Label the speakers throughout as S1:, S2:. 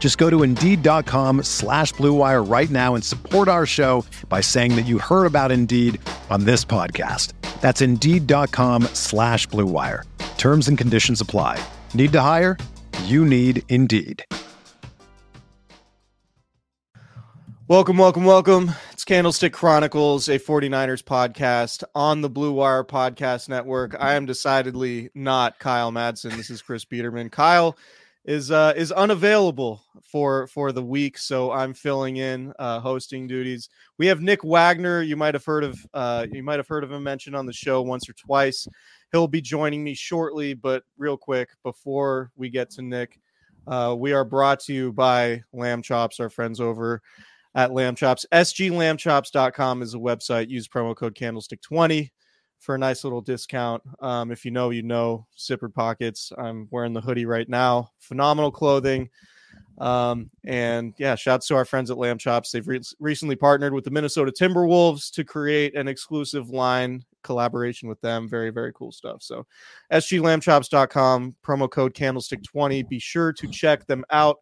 S1: Just go to Indeed.com slash BlueWire right now and support our show by saying that you heard about Indeed on this podcast. That's Indeed.com slash BlueWire. Terms and conditions apply. Need to hire? You need Indeed.
S2: Welcome, welcome, welcome. It's Candlestick Chronicles, a 49ers podcast on the Blue Wire Podcast Network. I am decidedly not Kyle Madsen. This is Chris Peterman. Kyle is uh is unavailable for for the week so i'm filling in uh hosting duties. We have nick Wagoner you might have heard of uh you might have heard of him mentioned on the show once or twice. He'll be joining me shortly but real quick before we get to nick uh we are brought to you by lamb chops our friends over at lamb chops. Sglambchops.com is a website. Use promo code candlestick 20 for a nice little discount. Um, if you know, you know, Zippered Pockets. I'm wearing the hoodie right now. Phenomenal clothing. Um, and yeah, shouts to our friends at Lamb Chops. They've re- recently partnered with the Minnesota Timberwolves to create an exclusive line collaboration with them. Very, very cool stuff. So, sglambchops.com, promo code candlestick20. Be sure to check them out.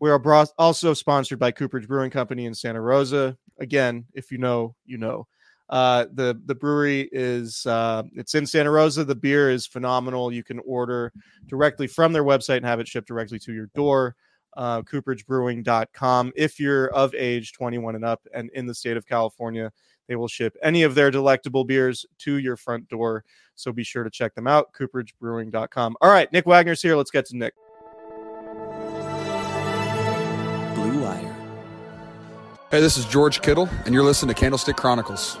S2: We are also sponsored by Cooperage Brewing Company in Santa Rosa. Again, if you know, you know. Uh, the the brewery is uh, it's in Santa Rosa. The beer is phenomenal. You can order directly from their website and have it shipped directly to your door. Uh, CooperageBrewing.com. If you're of age 21 and up and in the state of California, they will ship any of their delectable beers to your front door. So be sure to check them out. CooperageBrewing.com. All right, Nick Wagoner's here. Let's get to Nick.
S3: Blue Wire.
S4: Hey, this is George Kittle, and you're listening to Candlestick Chronicles.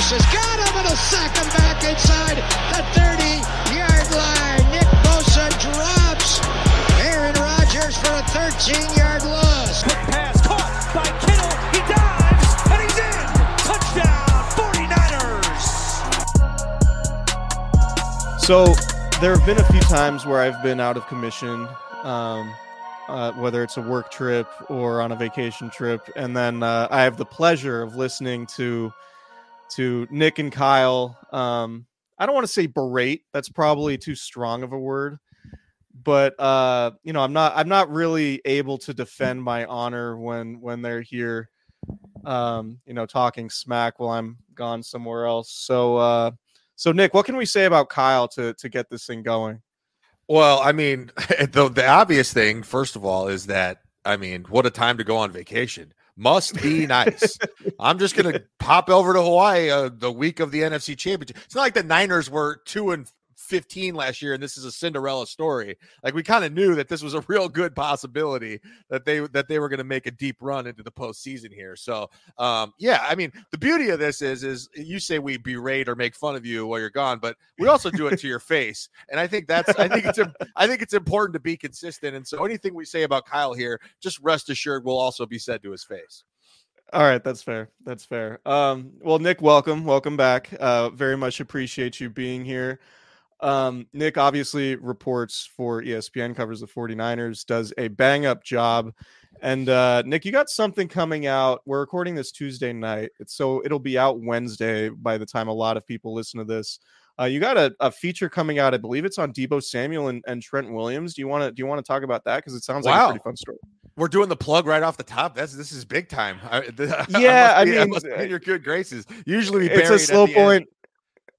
S5: Close has got him and a sack him back inside the 30 yard line. Nick Bosa drops Aaron Rodgers for a 13 yard loss.
S6: Quick pass caught by Kittle. He dives and he's in. Touchdown 49ers.
S2: So there have been a few times where I've been out of commission, um, uh, whether it's a work trip or on a vacation trip, and then uh, I have the pleasure of listening to to Nick and Kyle. Um, I don't want to say berate; that's probably too strong of a word, but uh, you know, I'm not I'm not really able to defend my honor when when they're here, um, you know, talking smack while I'm gone somewhere else. So. Uh, so Nick, what can we say about Kyle to to get this thing going?
S7: Well, I mean, the the obvious thing, first of all, is that I mean, what a time to go on vacation. Must be nice. I'm just gonna pop over to Hawaii uh, the week of the NFC Championship. It's not like the Niners were two and 15 last year and this is a Cinderella story. Like we kind of knew that this was a real good possibility that they that they were going to make a deep run into the postseason here. So um yeah, I mean the beauty of this is is you say we berate or make fun of you while you're gone, but we also do it to your face. And I think that's I think it's I think it's important to be consistent. And so anything we say about Kyle here, just rest assured will also be said to his face.
S2: All right, that's fair. That's fair. Um, well, Nick, welcome, welcome back. Uh, very much appreciate you being here. Um, Nick obviously reports for ESPN, covers the 49ers, does a bang up job. And uh, Nick, you got something coming out. We're recording this Tuesday night. It's so it'll be out Wednesday by the time a lot of people listen to this. Uh, you got a, a feature coming out. I believe it's on Deebo Samuel and, and Trent Williams. Do you want to do you want to talk about that? Because it sounds like a pretty fun story.
S7: We're doing the plug right off the top. That's this is big time. I,
S2: Yeah,
S7: I,
S2: I
S7: be,
S2: mean,
S7: be in your good graces. Usually,
S2: It's a slow
S7: point. end.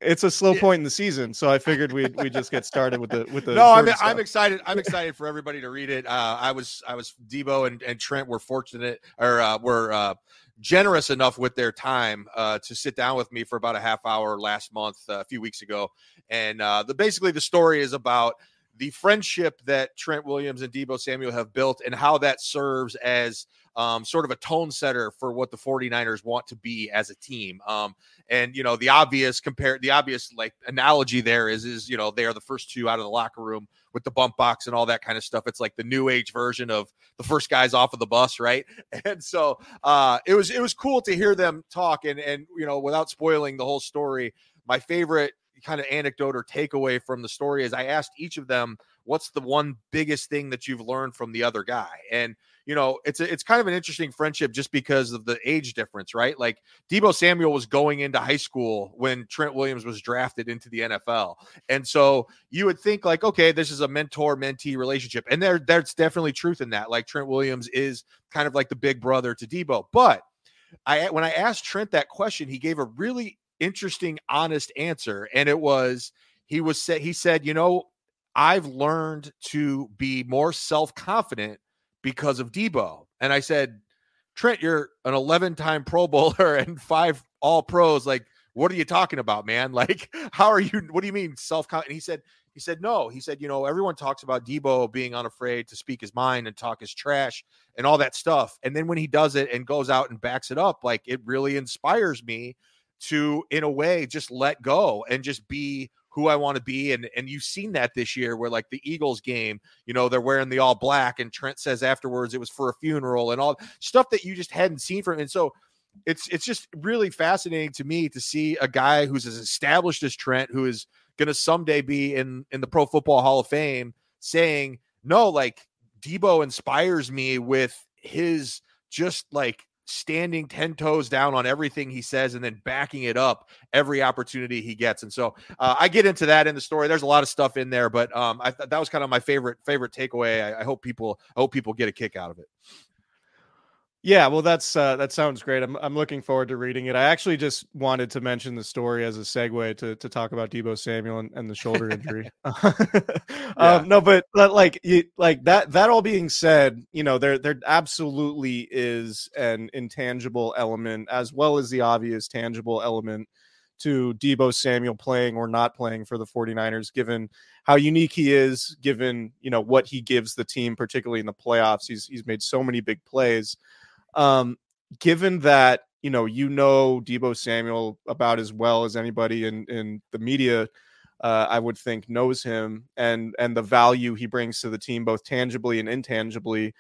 S2: It's a slow point in the season, so I figured we'd we just get started with the with the.
S7: no, I'm,
S2: shorter
S7: I'm excited. I'm excited for everybody to read it. Uh, I was I was Deebo and, and Trent were fortunate or uh, were uh, generous enough with their time uh, to sit down with me for about a half hour last month, uh, a few weeks ago, and uh, the basically the story is about the friendship that Trent Williams and Deebo Samuel have built and how that serves as um, sort of a tone setter for what the 49ers want to be as a team. Um, and you know, the obvious compare the obvious like analogy there is is you know they are the first two out of the locker room with the bump box and all that kind of stuff. It's like the new age version of the first guys off of the bus, right? And so uh, it was it was cool to hear them talk and and you know without spoiling the whole story. My favorite kind of anecdote or takeaway from the story is I asked each of them what's the one biggest thing that you've learned from the other guy? And you know it's a, it's kind of an interesting friendship just because of the age difference right? Like Deebo Samuel was going into high school when Trent Williams was drafted into the NFL and so you would think like okay this is a mentor mentee relationship. And there there's definitely truth in that like Trent Williams is kind of like the big brother to Deebo but I when I asked Trent that question he gave a really interesting honest answer and it was he was said he said you know I've learned to be more self-confident because of Deebo. And I said, Trent, you're an 11 time Pro Bowler and five All Pros. Like, what are you talking about, man? Like, how are you? What do you mean self confident? He said, he said, no. He said, you know, everyone talks about Deebo being unafraid to speak his mind and talk his trash and all that stuff. And then when he does it and goes out and backs it up, like it really inspires me to, in a way, just let go and just be who I want to be. And and you've seen that this year where like the Eagles game, you know, they're wearing the all black and Trent says afterwards it was for a funeral and all stuff that you just hadn't seen from. And so it's it's just really fascinating to me to see a guy who's as established as Trent, who is gonna someday be in in the Pro Football Hall of Fame, saying, No, like Deebo inspires me with his just like standing 10 toes down on everything he says and then backing it up every opportunity he gets. And so uh, i get into that in the story. There's a lot of stuff in there but um i th- that was kind of my favorite favorite takeaway. I, I hope people i hope people get a kick out of it
S2: Yeah, well, that's uh, that sounds great. I'm I'm looking forward to reading it. I actually just wanted to mention the story as a segue to to talk about Deebo Samuel and, and the shoulder injury. um, no, but, but like you, like that. That all being said, you know, there there absolutely is an intangible element as well as the obvious tangible element to Deebo Samuel playing or not playing for the 49ers, given how unique he is, given you know what he gives the team, particularly in the playoffs. He's he's made so many big plays um, given that you know you know Deebo Samuel about as well as anybody in in the media, uh, I would think knows him and and the value he brings to the team both tangibly and intangibly.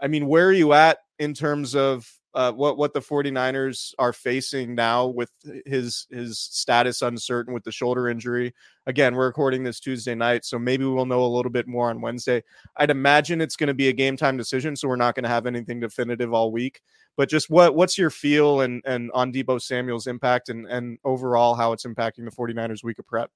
S2: I mean, where are you at in terms of uh, what what the 49ers are facing now with his his status uncertain with the shoulder injury? Again, we're recording this Tuesday night, so maybe we'll know a little bit more on Wednesday. I'd imagine it's going to be a game time decision, so we're not going to have anything definitive all week. But just what what's your feel and and on Deebo Samuel's impact and and overall how it's impacting the 49ers week of prep?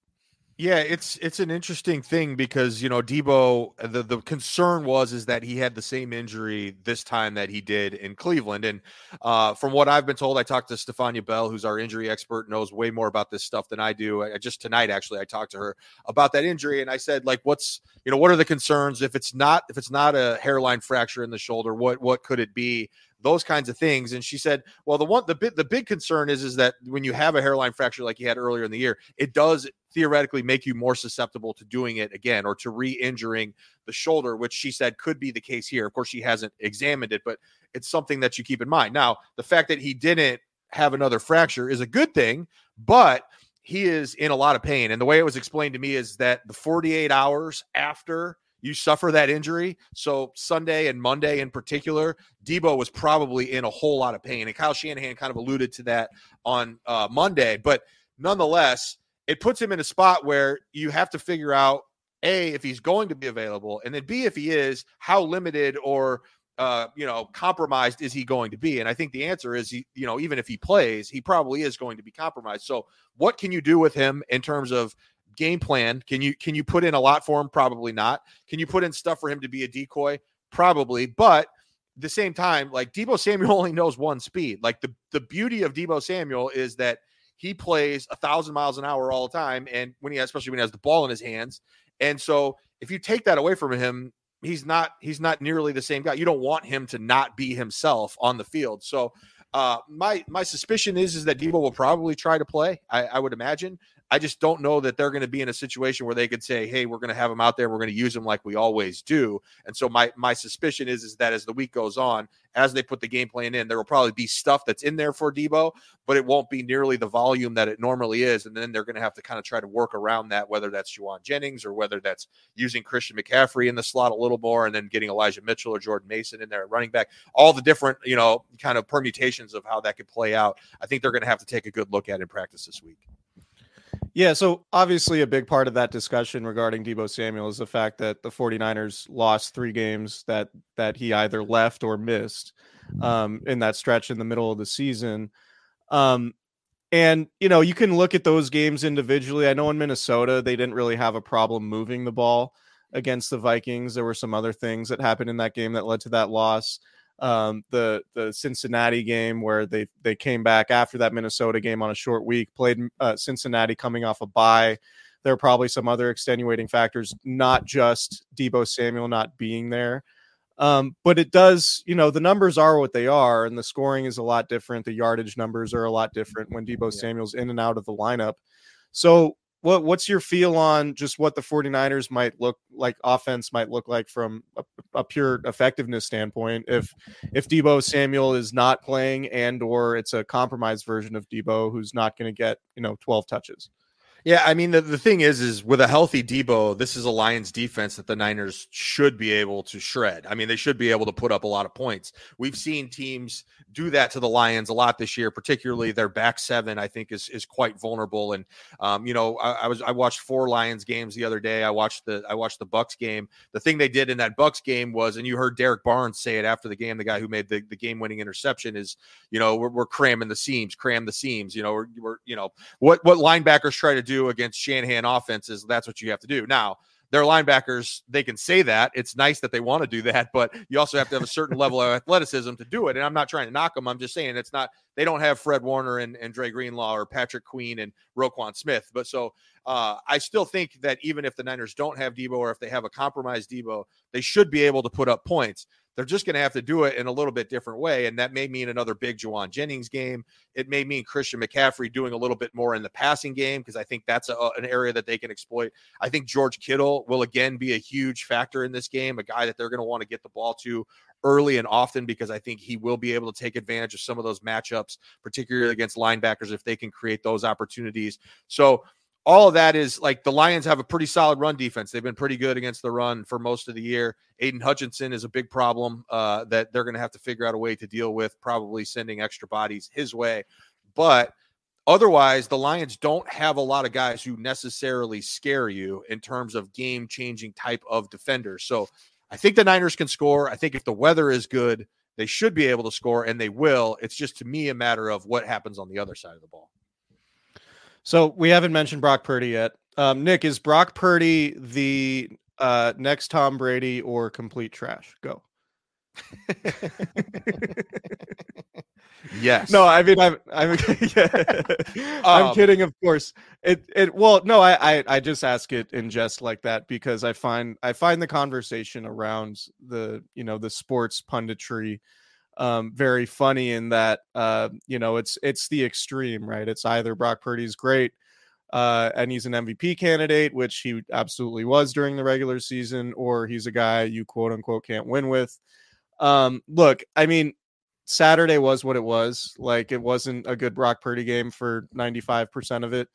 S7: Yeah, it's it's an interesting thing because you know Deebo. The the concern was is that he had the same injury this time that he did in Cleveland, and uh, from what I've been told, I talked to Stephania Bell, who's our injury expert, knows way more about this stuff than I do. I, just tonight actually I talked to her about that injury, and I said like, what's you know what are the concerns if it's not if it's not a hairline fracture in the shoulder, what what could it be? Those kinds of things. And she said, well, the one the bit the big concern is is that when you have a hairline fracture like you had earlier in the year, it does theoretically make you more susceptible to doing it again or to re-injuring the shoulder, which she said could be the case here. Of course, she hasn't examined it, but it's something that you keep in mind. Now, the fact that he didn't have another fracture is a good thing, but he is in a lot of pain. And the way it was explained to me is that the 48 hours after you suffer that injury. So Sunday and Monday in particular, Deebo was probably in a whole lot of pain. And Kyle Shanahan kind of alluded to that on uh, Monday. But nonetheless, it puts him in a spot where you have to figure out A, if he's going to be available, and then B, if he is, how limited or uh, you know, compromised is he going to be? And I think the answer is, he, you know, even if he plays, he probably is going to be compromised. So, what can you do with him in terms of game plan? Can you can you put in a lot for him? Probably not. Can you put in stuff for him to be a decoy? Probably, but at the same time, like Deebo Samuel only knows one speed. Like the the beauty of Deebo Samuel is that he plays a thousand miles an hour all the time, and when he especially when he has the ball in his hands, and so if you take that away from him, he's not he's not nearly the same guy. You don't want him to not be himself on the field. So uh, my my suspicion is is that Deebo will probably try to play. I, I would imagine. I just don't know that they're going to be in a situation where they could say, "Hey, we're going to have him out there. We're going to use him like we always do." And so my my suspicion is is that as the week goes on, as they put the game plan in, there will probably be stuff that's in there for Deebo, but it won't be nearly the volume that it normally is. And then they're going to have to kind of try to work around that, whether that's Jauan Jennings or whether that's using Christian McCaffrey in the slot a little more, and then getting Elijah Mitchell or Jordan Mason in there at running back. All the different you know kind of permutations of how that could play out. I think they're going to have to take a good look at in practice this week.
S2: Yeah, so obviously a big part of that discussion regarding Deebo Samuel is the fact that the 49ers lost three games that that he either left or missed um, in that stretch in the middle of the season. Um, and you know, you can look at those games individually. I know in Minnesota they didn't really have a problem moving the ball against the Vikings. There were some other things that happened in that game that led to that loss um, the the Cincinnati game where they they came back after that Minnesota game on a short week, played uh, Cincinnati coming off a bye. There are probably some other extenuating factors, not just Deebo Samuel not being there. Um, but it does, you know, the numbers are what they are, and the scoring is a lot different. The yardage numbers are a lot different when Deebo yeah. Samuel's in and out of the lineup. So what what's your feel on just what the 49ers might look like offense might look like from a, a, pure effectiveness standpoint if if Deebo Samuel is not playing and or it's a compromised version of Deebo who's not going to get, you know, 12 touches.
S7: Yeah, I mean the, the thing is is with a healthy Deebo, this is a Lions defense that the Niners should be able to shred. I mean, they should be able to put up a lot of points. We've seen teams do that to the Lions a lot this year, particularly their back seven, I think is is quite vulnerable. And um, you know, I, I, was I watched four Lions games the other day. I watched the I watched the Bucks game. The thing they did in that Bucks game was, and you heard Derrick Barnes say it after the game, the guy who made the, the game winning interception is, you know, we're, we're cramming the seams, cram the seams. You know, we're, we're you know what what linebackers try to do against Shanahan offenses, that's what you have to do. Now, their linebackers, they can say that. It's nice that they want to do that, but you also have to have a certain level of athleticism to do it. And I'm not trying to knock them. I'm just saying it's not, they don't have Fred Warner and, and Dre Greenlaw or Patrick Queen and Roquan Smith. But so uh, I still think that even if the Niners don't have Deebo or if they have a compromised Deebo, they should be able to put up points. They're just going to have to do it in a little bit different way. And that may mean another big Jauan Jennings game. It may mean Christian McCaffrey doing a little bit more in the passing game because I think that's a, an area that they can exploit. I think George Kittle will again be a huge factor in this game, a guy that they're going to want to get the ball to early and often because I think he will be able to take advantage of some of those matchups, particularly against linebackers if they can create those opportunities. So, all of that is like the Lions have a pretty solid run defense. They've been pretty good against the run for most of the year. Aidan Hutchinson is a big problem uh, that they're going to have to figure out a way to deal with, probably sending extra bodies his way. But otherwise, the Lions don't have a lot of guys who necessarily scare you in terms of game changing type of defenders. So I think the Niners can score. I think if the weather is good, they should be able to score, and they will. It's just to me a matter of what happens on the other side of the ball.
S2: So we haven't mentioned Brock Purdy yet. Um, Nick, is Brock Purdy the uh, next Tom Brady or complete trash? Go.
S7: yes.
S2: No, I mean I'm I'm yeah. I'm um, kidding, of course. It it well, no, I, I I just ask it in jest like that because I find I find the conversation around the you know the sports punditry um, very funny in that uh, you know it's it's the extreme, right? It's either Brock Purdy's great uh, and he's an MVP candidate, which he absolutely was during the regular season, or he's a guy you quote unquote can't win with. Um, look, I mean, Saturday was what it was. Like it wasn't a good Brock Purdy game for 95% of it.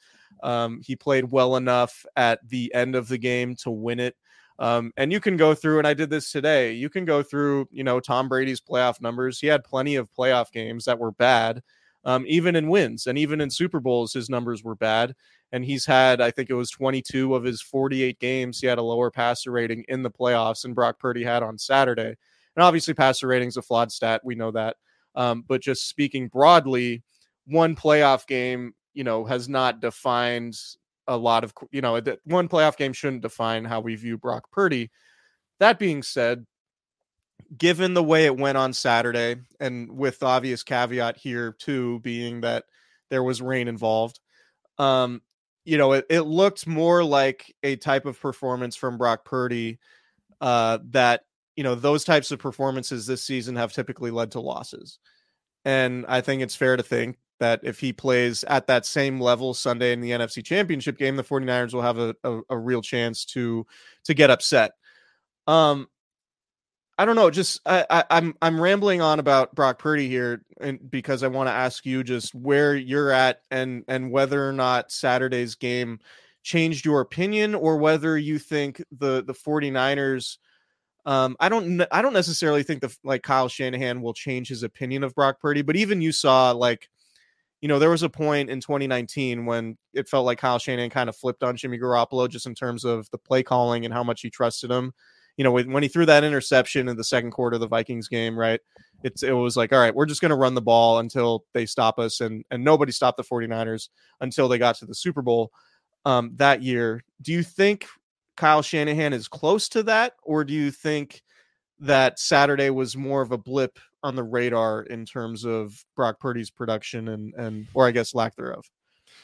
S2: Um, he played well enough at the end of the game to win it. Um, and you can go through, and I did this today. You can go through, you know, Tom Brady's playoff numbers. He had plenty of playoff games that were bad, um, even in wins and even in Super Bowls, his numbers were bad. And he's had, I think it was 22 of his 48 games. He had a lower passer rating in the playoffs, than Brock Purdy had on Saturday. And obviously, passer rating's a flawed stat. We know that. Um, but just speaking broadly, one playoff game, you know, has not defined a lot of you know that one playoff game shouldn't define how we view Brock Purdy. That being said, given the way it went on Saturday, and with the obvious caveat here too being that there was rain involved. Um, you know, it, it looked more like a type of performance from Brock Purdy uh, that, you know, those types of performances this season have typically led to losses. And I think it's fair to think that if he plays at that same level Sunday in the NFC Championship game, the 49ers will have a, a, a real chance to to get upset. Um, I don't know. Just I, I, I'm I'm rambling on about Brock Purdy here, and because I want to ask you just where you're at and and whether or not Saturday's game changed your opinion or whether you think the the 49ers um I don't I don't necessarily think the like Kyle Shanahan will change his opinion of Brock Purdy, but even you saw like you know there was a point in 2019 when it felt like Kyle Shanahan kind of flipped on Jimmy Garoppolo just in terms of the play calling and how much he trusted him you know, when, he threw that interception in the second quarter of the Vikings game, right? It's it was like, all right, we're just going to run the ball until they stop us, and and nobody stopped the 49ers until they got to the Super Bowl um, that year. Do you think Kyle Shanahan is close to that, or do you think that Saturday was more of a blip on the radar in terms of Brock Purdy's production and and or I guess lack thereof?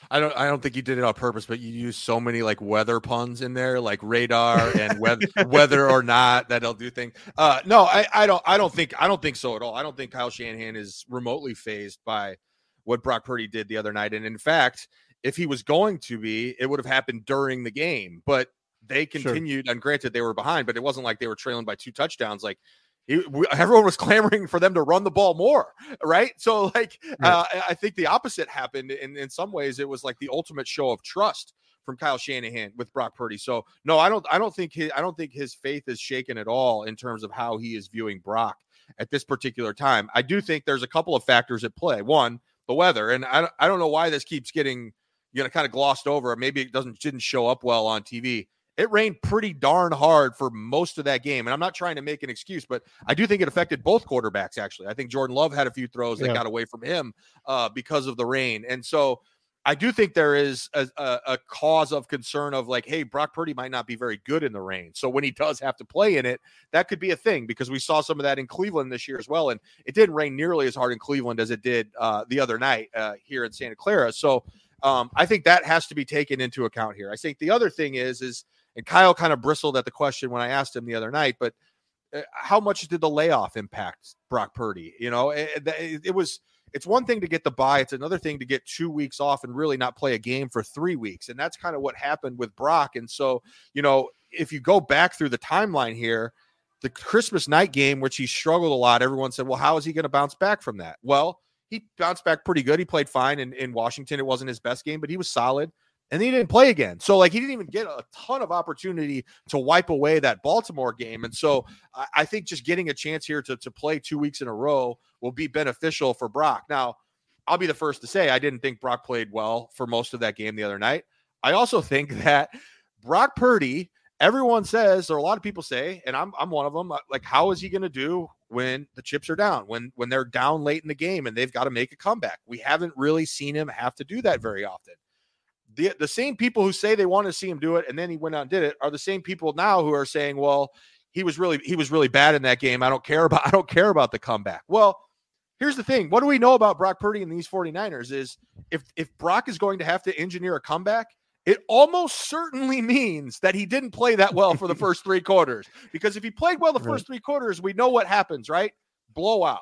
S7: I don't I don't think you did it on purpose, but you use so many like weather puns in there, like radar and weather whether or not that'll do things. Uh no, I, I don't I don't think I don't think so at all. I don't think Kyle Shanahan is remotely fazed by what Brock Purdy did the other night. And in fact, if he was going to be, it would have happened during the game. But they continued, sure. and granted they were behind, but it wasn't like they were trailing by two touchdowns. Like he, we, everyone was clamoring for them to run the ball more, right? So, like, uh, I think the opposite happened. In in some ways, it was like the ultimate show of trust from Kyle Shanahan with Brock Purdy. So, no, I don't, I don't think his, I don't think his faith is shaken at all in terms of how he is viewing Brock at this particular time. I do think there's a couple of factors at play. One, the weather, and I, I don't know why this keeps getting, you know, kind of glossed over. Maybe it doesn't didn't show up well on TV it rained pretty darn hard for most of that game. And I'm not trying to make an excuse, but I do think it affected both quarterbacks, actually. I think Jordan Love had a few throws that got away from him uh, because of the rain. And so I do think there is a, a, a, cause of concern of like, hey, Brock Purdy might not be very good in the rain. So when he does have to play in it, that could be a thing because we saw some of that in Cleveland this year as well. And it didn't rain nearly as hard in Cleveland as it did uh, the other night uh, here in Santa Clara. So um, I think that has to be taken into account here. I think the other thing is, is – and Kyle kind of bristled at the question when I asked him the other night, but uh, how much did the layoff impact Brock Purdy? You know, it, it, it, was it's one thing to get the bye, it's another thing to get two weeks off and really not play a game for three weeks. And that's kind of what happened with Brock. And so, you know, if you go back through the timeline here, the Christmas night game, which he struggled a lot, everyone said, well, how is he going to bounce back from that? Well, he bounced back pretty good. He played fine in, in Washington. It wasn't his best game, but he was solid and he didn't play again. So like he didn't even get a ton of opportunity to wipe away that Baltimore game. And so I, think just getting a chance here to, to play two weeks in a row will be beneficial for Brock. Now, I'll be the first to say I didn't think Brock played well for most of that game the other night. I also think that Brock Purdy, everyone says, or a lot of people say, and I'm I'm one of them, uh, like, how is he going to do when the chips are down, when when they're down late in the game and they've got to make a comeback? We haven't really seen him have to do that very often the the same people who say they want to see him do it and then he went out and did it are the same people now who are saying, well, he was really he was really bad in that game. I don't care about I don't care about the comeback. Well, here's the thing. What do we know about Brock Purdy and these 49ers is if if Brock is going to have to engineer a comeback, it almost certainly means that he didn't play that well for the first three quarters. Because if he played well the first three quarters, we know what happens, right? Blowout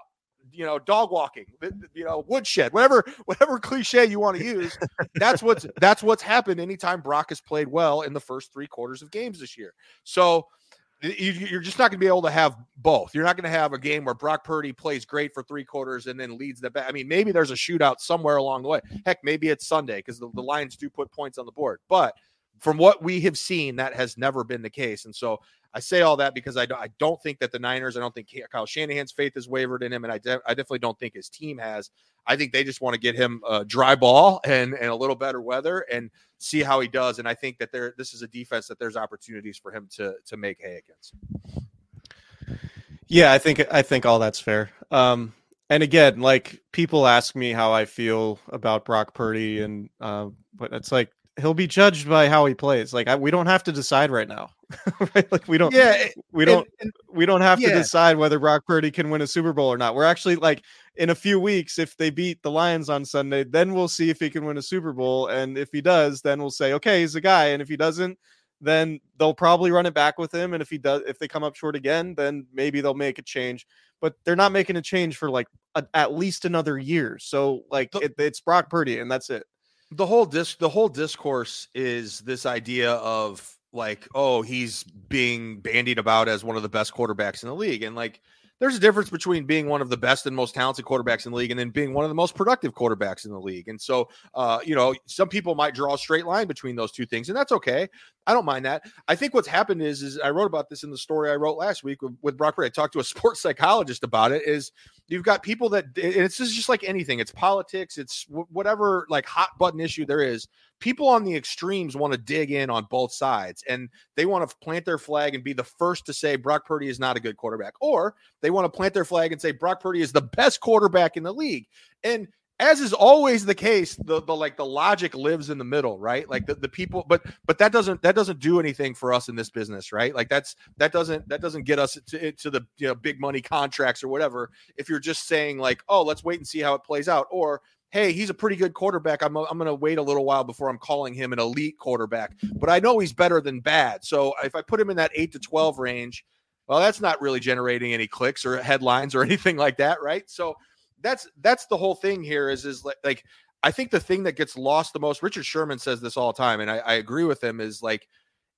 S7: you know, dog walking, you know, woodshed, whatever, whatever cliche you want to use. That's what's that's what's happened anytime Brock has played well in the first three quarters of games this year. So you're just not going to be able to have both. You're not going to have a game where Brock Purdy plays great for three quarters and then leads the back. I mean, maybe there's a shootout somewhere along the way. Heck, maybe it's Sunday because the, the Lions do put points on the board. But from what we have seen, that has never been the case. And so I say all that because I don't, I don't think that the Niners, I don't think Kyle Shanahan's faith has wavered in him, and I, de- I definitely don't think his team has. I think they just want to get him a dry ball and and a little better weather and see how he does. And I think that there this is a defense that there's opportunities for him to to make hay against.
S2: Yeah, I think I think all that's fair. Um, and again, like people ask me how I feel about Brock Purdy, and uh, but it's like he'll be judged by how he plays. Like I, we don't have to decide right now, right? Like we don't.
S7: Yeah,
S2: we don't.
S7: and-
S2: we don't have to decide whether Brock Purdy can win a Super Bowl or not. We're actually like in a few weeks, if they beat the Lions on Sunday, then we'll see if he can win a Super Bowl. And if he does, then we'll say, okay, he's a guy. And if he doesn't, then they'll probably run it back with him. And if he does, if they come up short again, then maybe they'll make a change. But they're not making a change for like a, at least another year. So like
S7: The-
S2: it, it's Brock Purdy, and that's it.
S7: The whole dis the whole discourse is this idea of like oh he's being bandied about as one of the best quarterbacks in the league. And like there's a difference between being one of the best and most talented quarterbacks in the league and then being one of the most productive quarterbacks in the league. And so uh you know some people might draw a straight line between those two things and that's okay i don't mind that i think what's happened is is i wrote about this in the story i wrote last week with, with brock Purdy. i talked to a sports psychologist about it is you've got people that and it's just like anything it's politics it's wh- whatever like hot button issue there is people on the extremes want to dig in on both sides and they want to plant their flag and be the first to say Brock Purdy is not a good quarterback or they want to plant their flag and say Brock Purdy is the best quarterback in the league and as is always the case the, the like the logic lives in the middle right like the, the people but but that doesn't that doesn't do anything for us in this business right like that's that doesn't that doesn't get us to, to the you know big money contracts or whatever if you're just saying like oh let's wait and see how it plays out or hey, he's a pretty good quarterback. I'm, I'm going to wait a little while before I'm calling him an elite quarterback, but I know he's better than bad. So if I put him in that eight to 12 range, well, that's not really generating any clicks or headlines or anything like that. Right. So that's, that's the whole thing here is, is like, like, I think the thing that gets lost the most, Richard Sherman says this all the time, and I, I agree with him, is like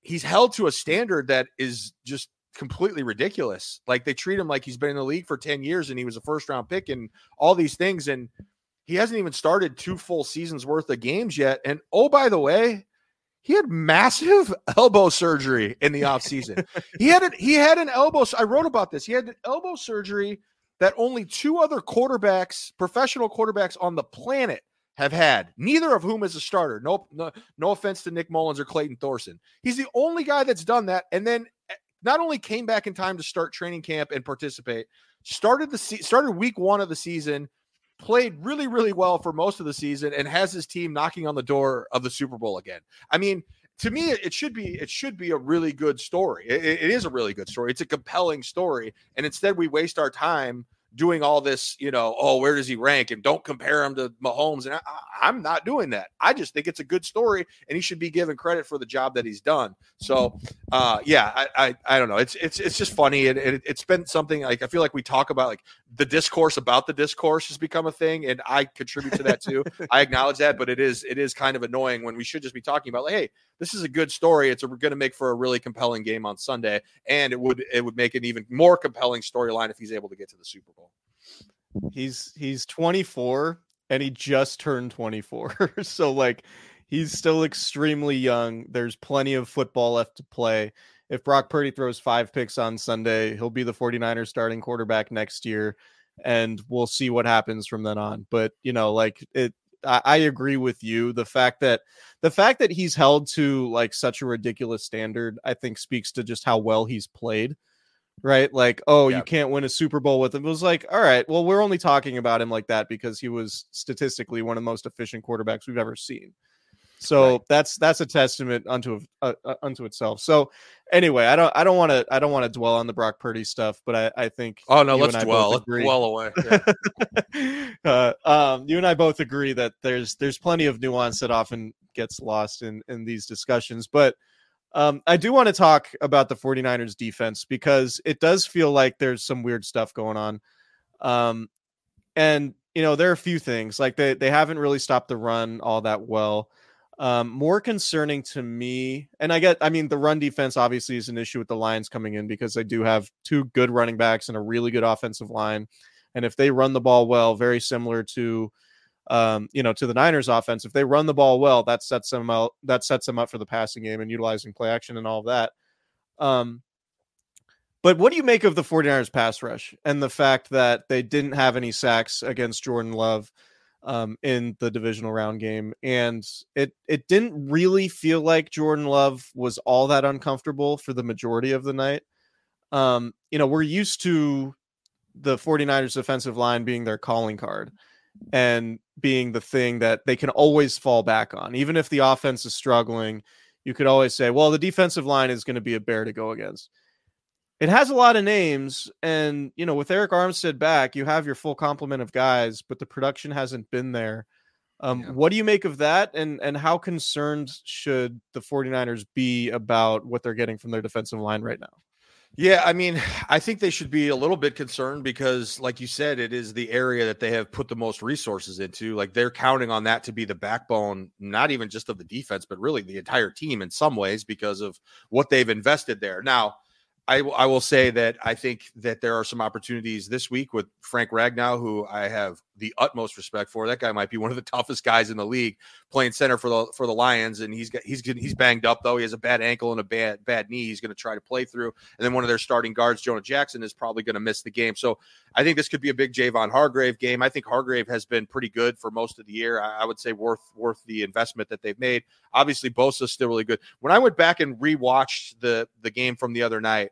S7: he's held to a standard that is just completely ridiculous. Like they treat him like he's been in the league for 10 years and he was a first round pick and all these things. And he hasn't even started two full seasons worth of games yet. And oh, by the way, he had massive elbow surgery in the offseason. he had it, he had an elbow. I wrote about this. He had an elbow surgery that only two other quarterbacks, professional quarterbacks on the planet have had, neither of whom is a starter. No, no, no offense to Nick Mullens or Clayton Thorson. He's the only guy that's done that. And then eh, not only came back in time to start training camp and participate, started the se- started week one of the season, played really, really well for most of the season, and has his team knocking on the door of the Super Bowl again. I mean, to me, it should be it should be a really good story. It- it- is a really good story. It's a compelling story, and instead we waste our time doing all this. You know, oh, where does he rank? And don't compare him to Mahomes. And I, I'm not doing that. I just think it's a good story, and he should be given credit for the job that he's done. So, uh, yeah, I, I, I don't know. It's it's it's just funny. It, it it's been something like I feel like we talk about like the discourse about the discourse has become a thing, and I contribute to that too. I acknowledge that, but it is it is kind of annoying when we should just be talking about like, hey, this is a good story. It's going to make for a really compelling game on Sunday, and it would it would make an even more compelling storyline if he's able to get to the Super Bowl.
S2: He's he's 24 and he just turned 24. so like he's still extremely young. There's plenty of football left to play. If Brock Purdy throws five picks on Sunday, he'll be the 49ers starting quarterback next year and we'll see what happens from then on. But, you know, like it I, I agree with you. The fact that the fact that he's held to like such a ridiculous standard, I think speaks to just how well he's played right? Like, oh,
S7: Yeah.
S2: you can't win a Super Bowl with him. It was like, all right, well, we're only talking about him like that because he was statistically one of the most efficient quarterbacks we've ever seen. So
S7: Right.
S2: that's that's a testament unto uh, uh, unto itself. So anyway, I don't I don't want to I don't want to dwell on the Brock Purdy stuff, but I I think
S7: Oh no,
S2: you
S7: let's
S2: and I
S7: dwell.
S2: both
S7: Let's
S2: agree.
S7: dwell away. Yeah.
S2: uh, um, you and I both agree that there's there's plenty of nuance that often gets lost in in these discussions. But um, I do want to talk about the 49ers defense because it does feel like there's some weird stuff going on. Um, and you know, there are a few things like they they haven't really stopped the run all that well. Um, more concerning to me, and I get, I mean, the run defense obviously is an issue with the Lions coming in because they do have two good running backs and a really good offensive line. And if they run the ball well, very similar to, um, you know, to the Niners offense, if they run the ball well, that sets them out, that sets them up for the passing game and utilizing play action and all of that. Um, but what do you make of the 49ers pass rush and the fact that they didn't have any sacks against Jordan Love um, in the divisional round game? And it it didn't really feel like Jordan Love was all that uncomfortable for the majority of the night. Um, you know, we're used to the 49ers defensive line being their calling card. and being the thing that they can always fall back on. Even if the offense is struggling, you could always say, well, the defensive line is going to be a bear to go against. It has a lot of names, and you know, with Arik Armstead back, you have your full complement of guys, but the production hasn't been there. Um,
S7: Yeah.
S2: What do you make of that, and and how concerned should the 49ers be about what they're getting from their defensive line right now?
S7: Yeah, I mean, I think they should be a little bit concerned because, like you said, it is the area that they have put the most resources into. Like they're counting on that to be the backbone, not even just of the defense, but really the entire team in some ways because of what they've invested there. Now, I, I will say that I think that there are some opportunities this week with Frank Ragnow, who I have the utmost respect for. That guy might be one of the toughest guys in the league playing center for the for the Lions, and he's got he's he's banged up though. He has a bad ankle and a bad bad knee. He's going to try to play through, and then one of their starting guards, Jonah Jackson, is probably going to miss the game. So I think this could be a big Javon Hargrave game. I think Hargrave has been pretty good for most of the year. I, I would say worth worth the investment that they've made. Obviously, Bosa's still really good. When I went back and rewatched the the game from the other night,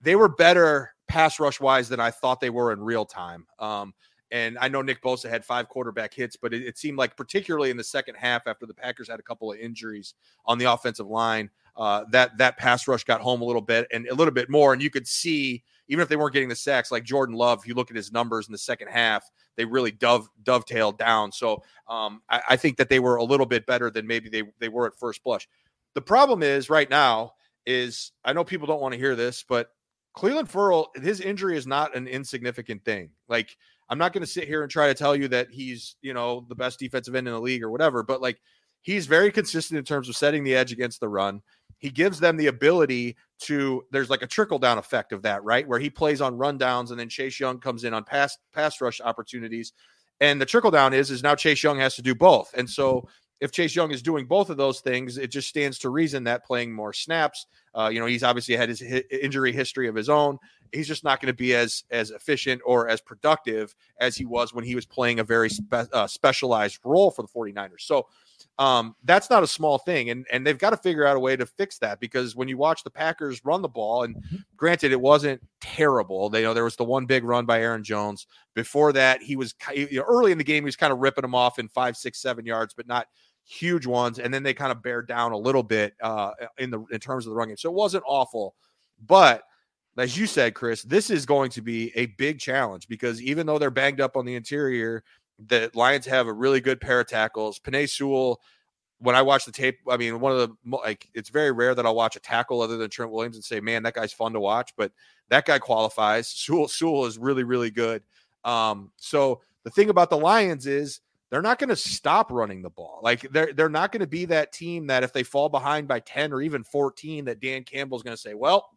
S7: they were better pass rush wise than I thought they were in real time. Um, and I know Nick Bosa had five quarterback hits, but it, it seemed like, particularly in the second half, after the Packers had a couple of injuries on the offensive line, uh, that that pass rush got home a little bit and a little bit more. And you could see, even if they weren't getting the sacks, like Jordan Love, if you look at his numbers in the second half, they really dove dovetailed down. So um, I, I think that they were a little bit better than maybe they they were at first blush. The problem is right now is I know people don't want to hear this, but Clelin Ferrell, his injury is not an insignificant thing. Like, I'm not going to sit here and try to tell you that he's, you know, the best defensive end in the league or whatever, but like, he's very consistent in terms of setting the edge against the run. He gives them the ability to, there's like a trickle down effect of that, right? Where he plays on rundowns and then Chase Young comes in on pass, pass rush opportunities. And the trickle down is, is now Chase Young has to do both. And so, if Chase Young is doing both of those things, it just stands to reason that playing more snaps, uh, you know, he's obviously had his hi- injury history of his own. He's just not going to be as as efficient or as productive as he was when he was playing a very spe- uh, specialized role for the 49ers. So um, that's not a small thing, and and they've got to figure out a way to fix that because when you watch the Packers run the ball, and granted it wasn't terrible, they you know there was the one big run by Aaron Jones. Before that, he was you know, early in the game he was kind of ripping them off in five, six, seven yards, but not huge ones, and then they kind of bear down a little bit uh, in the in terms of the run game. So it wasn't awful, but as you said, Chris, this is going to be a big challenge because even though they're banged up on the interior, the Lions have a really good pair of tackles. Penei Sewell. When I watch the tape, I mean, one of the like it's very rare that I'll watch a tackle other than Trent Williams and say, "Man, that guy's fun to watch." But that guy qualifies. Sewell, Sewell is really, really good. Um, so the thing about the Lions is they're not going to stop running the ball. Like they're they're not going to be that team that if they fall behind by 10 or even 14 that Dan Campbell's going to say, "Well,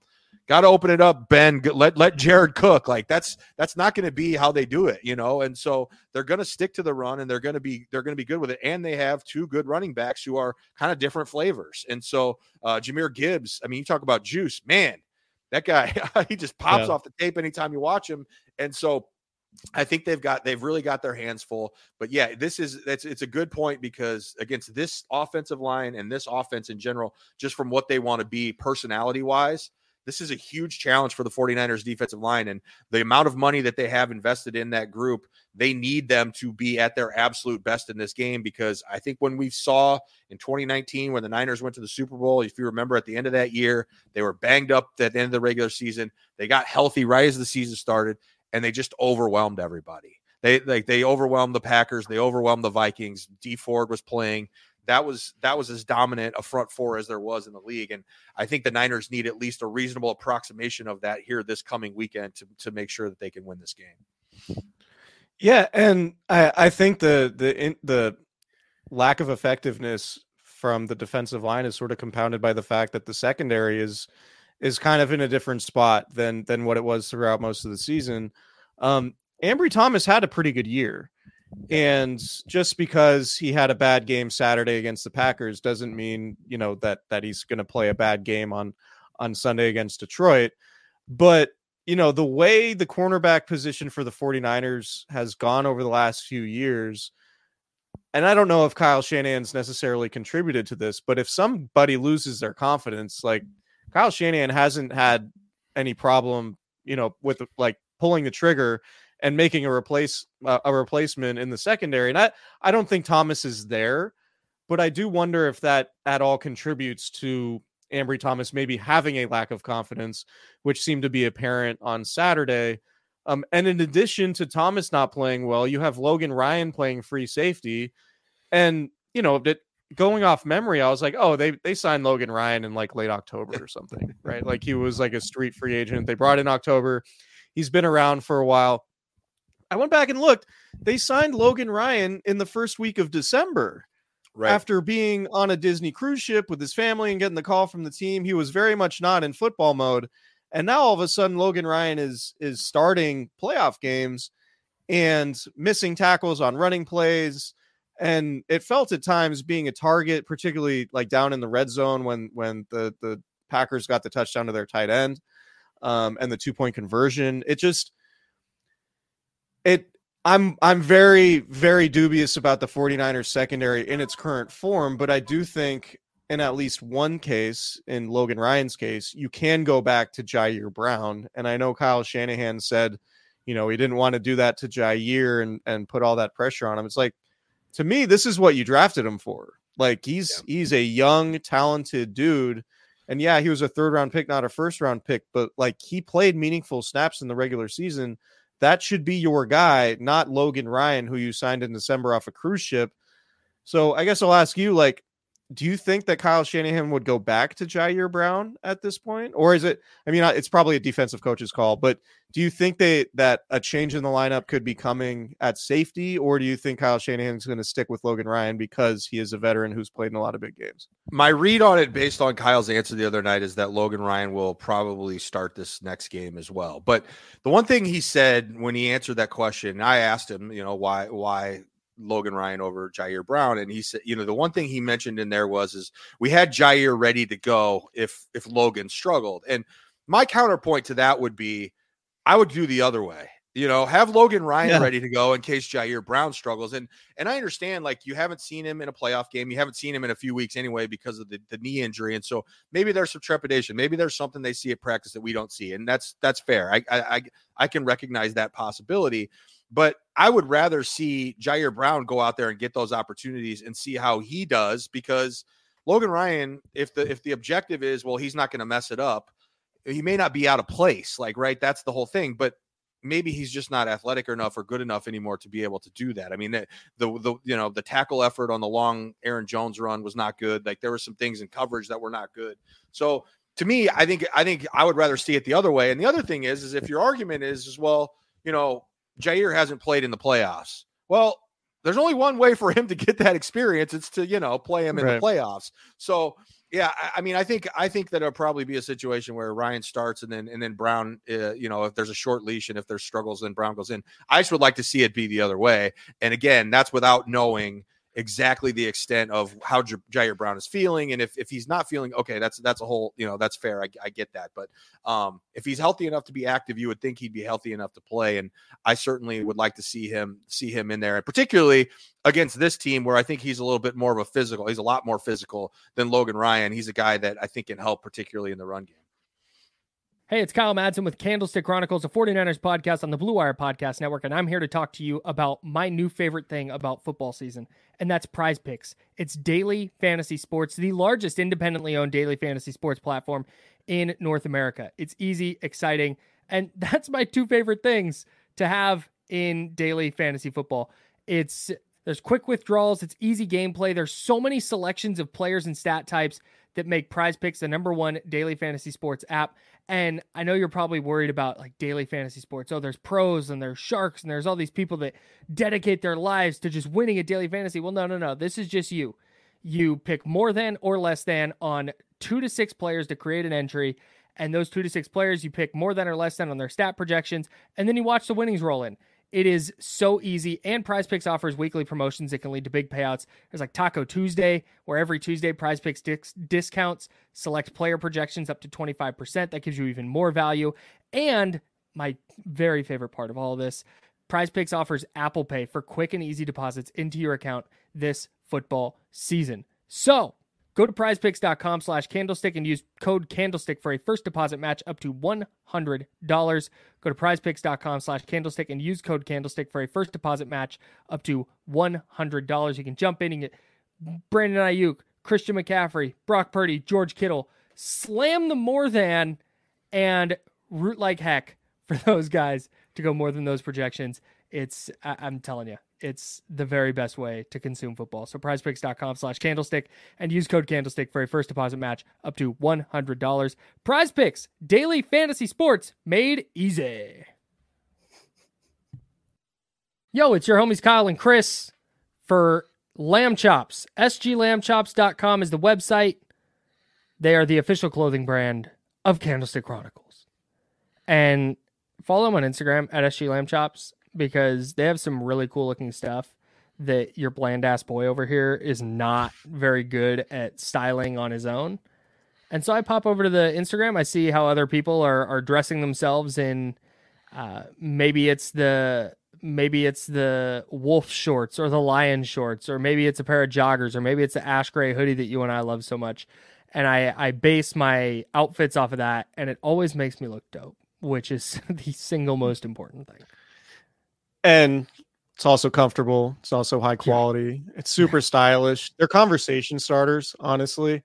S7: got to open it up, Ben. Let let Jared cook." Like that's that's not going to be how they do it, you know. And so they're going to stick to the run and they're going to be they're going to be good with it and they have two good running backs who are kind of different flavors. And so uh Jahmyr Gibbs, I mean, you talk about juice, man. That guy, he just pops
S2: Yeah.
S7: off the tape anytime you watch him. And so I think they've got they've really got their hands full. But yeah, this is that's it's a good point because against this offensive line and this offense in general, just from what they want to be personality wise, this is a huge challenge for the 49ers defensive line and the amount of money that they have invested in that group, they need them to be at their absolute best in this game because I think when we saw in 2019 when the Niners went to the Super Bowl, if you remember at the end of that year, they were banged up at the end of the regular season. They got healthy right as the season started and they just overwhelmed everybody. They like they overwhelmed the Packers, they overwhelmed the Vikings. Dee Ford was playing. That was that was as dominant a front four as there was in the league, and I think the Niners need at least a reasonable approximation of that here this coming weekend to to make sure that they can win this game.
S2: Yeah, and I I think the the in, the lack of effectiveness from the defensive line is sort of compounded by the fact that the secondary is is kind of in a different spot than than what it was throughout most of the season. Um, Ambry Thomas had a pretty good year, and just because he had a bad game Saturday against the Packers doesn't mean you know that that he's going to play a bad game on on Sunday against Detroit. But you know, the way the cornerback position for the 49ers has gone over the last few years, and I don't know if Kyle Shanahan's necessarily contributed to this, but if somebody loses their confidence, like Kyle Shanahan hasn't had any problem, you know, with like pulling the trigger and making a replace uh, a replacement in the secondary. And I I don't think Thomas is there, but I do wonder if that at all contributes to Ambry Thomas maybe having a lack of confidence, which seemed to be apparent on Saturday. Um, and in addition to Thomas not playing well, you have Logan Ryan playing free safety, and you know that going off memory, I was like, oh, they they signed Logan Ryan in like late October or something, right? Like he was like a street free agent. They brought in October. He's been around for a while. I went back and looked. They signed Logan Ryan in the first week of December.
S7: Right.
S2: After being on a Disney cruise ship with his family and getting the call from the team, he was very much not in football mode. And now all of a sudden Logan Ryan is is starting playoff games and missing tackles on running plays and it felt at times being a target particularly like down in the red zone when when the the Packers got the touchdown to their tight end um and the two point conversion it just it I'm I'm very very dubious about the 49ers secondary in its current form, but I do think in at least one case, in Logan Ryan's case, you can go back to Ji'Ayir Brown. And I know Kyle Shanahan said, you know, he didn't want to do that to Ji'Ayir and and put all that pressure on him. It's like to me, this is what you drafted him for. Like he's yeah. he's a young, talented dude. And yeah, he was a third round pick, not a first round pick, but like he played meaningful snaps in the regular season that should be your guy, not Logan Ryan, who you signed in December off a cruise ship. So I guess I'll ask you, like, do you think that Kyle Shanahan would go back to Ji'Ayir Brown at this point, or is it? I mean, it's probably a defensive coach's call, but do you think they that a change in the lineup could be coming at safety, or do you think Kyle Shanahan's going to stick with Logan Ryan because he is a veteran who's played in a lot of big games?
S7: My read on it, based on Kyle's answer the other night, is that Logan Ryan will probably start this next game as well. But the one thing he said when he answered that question, I asked him, you know, why why Logan Ryan over Ji'Ayir Brown. And he said, you know, the one thing he mentioned in there was is we had Ji'Ayir ready to go if if Logan struggled. And my counterpoint to that would be I would do the other way. You know, have Logan Ryan yeah. ready to go in case Ji'Ayir Brown struggles. And and I understand like you haven't seen him in a playoff game. You haven't seen him in a few weeks anyway because of the, the knee injury. And so maybe there's some trepidation. Maybe there's something they see at practice that we don't see. And that's that's fair. I I I can recognize that possibility. But I would rather see Ji'Ayir Brown go out there and get those opportunities and see how he does because Logan Ryan, if the if the objective is well, he's not going to mess it up, he may not be out of place. Like, right, that's the whole thing. But maybe he's just not athletic enough or good enough anymore to be able to do that. I mean, the, the, the you know the tackle effort on the long Aaron Jones run was not good. Like there were some things in coverage that were not good. So to me, I think I think I would rather see it the other way. And the other thing is, is if your argument is, is well, you know, Ji'Ayir hasn't played in the playoffs. Well, there's only one way for him to get that experience. It's to, you know, play him in right. the playoffs. So yeah, I, I, mean, I think I think that it'll probably be a situation where Ryan starts and then and then Brown, uh, you know, if there's a short leash and if there's struggles, then Brown goes in. I just would like to see it be the other way. And again, that's without knowing exactly the extent of how J- Ji'Ayir Brown is feeling, and if if he's not feeling okay, that's that's a whole you know that's fair. I, I get that, but um, if he's healthy enough to be active, you would think he'd be healthy enough to play, and I certainly would like to see him see him in there, and particularly against this team where I think he's a little bit more of a physical. He's a lot more physical than Logan Ryan. He's a guy that I think can help, particularly in the run game.
S8: Hey, it's Kyle Madsen with Candlestick Chronicles, a 49ers podcast on the Blue Wire Podcast Network, and I'm here to talk to you about my new favorite thing about football season, and that's Prize Picks. It's daily fantasy sports, the largest independently owned daily fantasy sports platform in North America. It's easy, exciting, and that's my two favorite things to have in daily fantasy football. It's there's quick withdrawals, it's easy gameplay, there's so many selections of players and stat types that make Prize Picks the number one daily fantasy sports app. And I know you're probably worried about like daily fantasy sports. Oh, there's pros and there's sharks and there's all these people that dedicate their lives to just winning at daily fantasy. Well, no, no, no. This is just you. You pick more than or less than on two to six players to create an entry. And those two to six players, you pick more than or less than on their stat projections. And then you watch the winnings roll in. It is so easy, and Prize Picks offers weekly promotions that can lead to big payouts. There's like Taco Tuesday, where every Tuesday Prize Picks dis- discounts select player projections up to 25%. That gives you even more value. And my very favorite part of all of this, Prize Picks offers Apple Pay for quick and easy deposits into your account this football season. So Go to prizepicks.com slash candlestick and use code candlestick for a first deposit match up to $100. Go to prizepicks.com slash candlestick and use code candlestick for a first deposit match up to $100. You can jump in and get Brandon Aiyuk, Christian McCaffrey, Brock Purdy, George Kittle, slam the more than, and root like heck for those guys to go more than those projections. It's, I- I'm telling you, it's the very best way to consume football. So prizepicks.com slash candlestick and use code candlestick for a first deposit match up to $100. Prize picks, daily fantasy sports made easy. Yo, it's your homies Kyle and Chris for Lamb Chops. SGLambchops.com is the website. They are the official clothing brand of Candlestick Chronicles. And follow them on Instagram at SG Lamb Chops because they have some really cool looking stuff that your bland ass boy over here is not very good at styling on his own. And so I pop over to the Instagram. I see how other people are are dressing themselves in uh, maybe it's the maybe it's the wolf shorts or the lion shorts or maybe it's a pair of joggers or maybe it's the ash gray hoodie that you and I love so much. And I I base my outfits off of that and it always makes me look dope, which is the single most important thing.
S2: And it's also comfortable. It's also high quality. It's super stylish. They're conversation starters, honestly.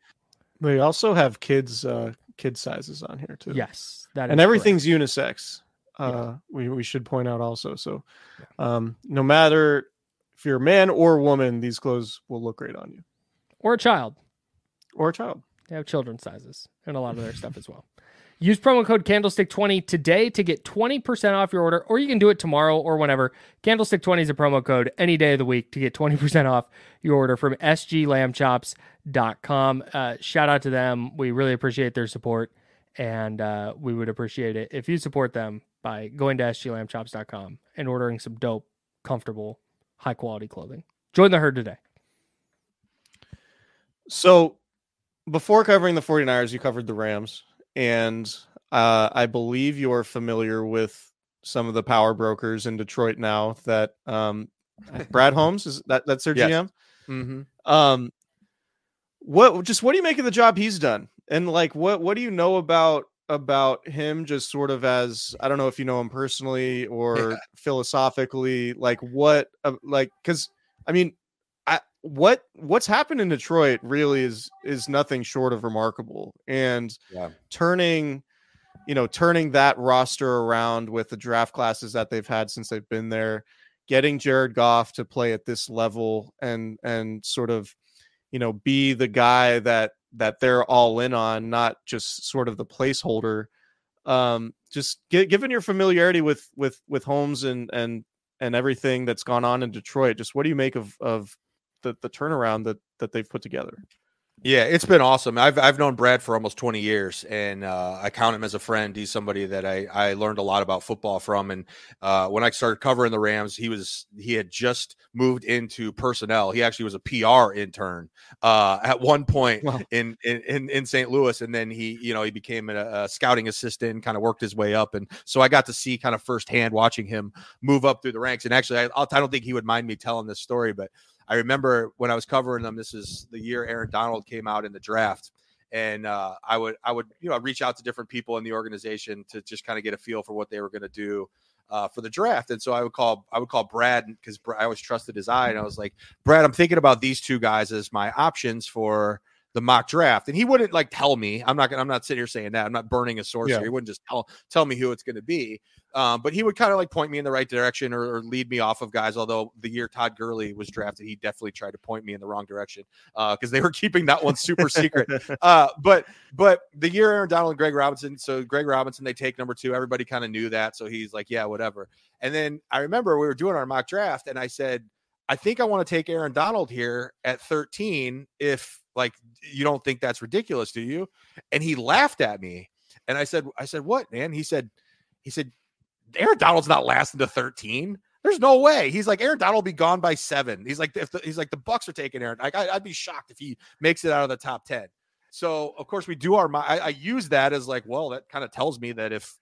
S2: They also have kids uh kid sizes on here too.
S8: Yes, that
S2: and everything's unisex. Uh we, we should point out also. So um no matter if you're a man or woman, these clothes will look great on you.
S8: or a child.
S2: Or a child.
S8: They have children's sizes and a lot of their stuff as well. Use promo code Candlestick20 today to get 20% off your order, or you can do it tomorrow or whenever. Candlestick20 is a promo code any day of the week to get 20% off your order from sglambchops.com. Uh, shout out to them. We really appreciate their support, and uh, we would appreciate it if you support them by going to sglambchops.com and ordering some dope, comfortable, high quality clothing. Join the herd today.
S2: So before covering the 49ers, you covered the Rams. And uh, I believe you're familiar with some of the power brokers in Detroit now that um, Brad Holmes is that that's their
S7: Yes.
S2: GM.
S7: Mm-hmm.
S2: Um, what just what do you make of the job he's done? And like what what do you know about about him just sort of as I don't know if you know him personally or
S7: Yeah.
S2: philosophically like what uh, like cuz I mean what what's happened in Detroit really is is nothing short of remarkable and
S7: Yeah.
S2: turning you know turning that roster around with the draft classes that they've had since they've been there getting Jared Goff to play at this level and and sort of you know be the guy that that they're all in on not just sort of the placeholder um just gi- given your familiarity with with with Holmes and and and everything that's gone on in Detroit just what do you make of of the the turnaround that that they've put together
S7: Yeah, it's been awesome. I've I've known Brad for almost 20 years, and uh, I count him as a friend. He's somebody that I I learned a lot about football from. And uh, when I started covering the Rams, he was he had just moved into personnel. He actually was a PR intern uh, at one point
S2: Wow.
S7: in, in in St. Louis, and then he you know he became a, a scouting assistant, kind of worked his way up. And so I got to see kind of firsthand watching him move up through the ranks. And actually, I, I don't think he would mind me telling this story, but I remember when I was covering them. This is the year Aaron Donald came out in the draft, and uh, I would I would you know reach out to different people in the organization to just kind of get a feel for what they were going to do uh, for the draft. And so I would call I would call Brad because I always trusted his eye, and I was like, Brad, I'm thinking about these two guys as my options for the mock draft. And he wouldn't like tell me. I'm not gonna I'm not sitting here saying that. I'm not burning a source
S2: Yeah.
S7: here. He wouldn't just tell tell me who it's going to be. Um, but he would kind of like point me in the right direction or, or lead me off of guys. Although the year Todd Gurley was drafted, he definitely tried to point me in the wrong direction because they were keeping that one super secret. Uh, but but the year Aaron Donald and Greg Robinson, so Greg Robinson, they take number two. Everybody kind of knew that, so he's like, yeah, whatever. And then I remember we were doing our mock draft, and I said, I think I want to take Aaron Donald here at 13. If like you don't think that's ridiculous, do you? And he laughed at me, and I said, I said, what, man? He said, he said, Aaron Donald's not lasting to 13. There's no way. He's like Aaron Donald will be gone by seven. He's like if the, he's like the Bucs are taking Aaron. Like I, I'd be shocked if he makes it out of the top ten. So of course we do our. I, I use that as like, well, that kind of tells me that if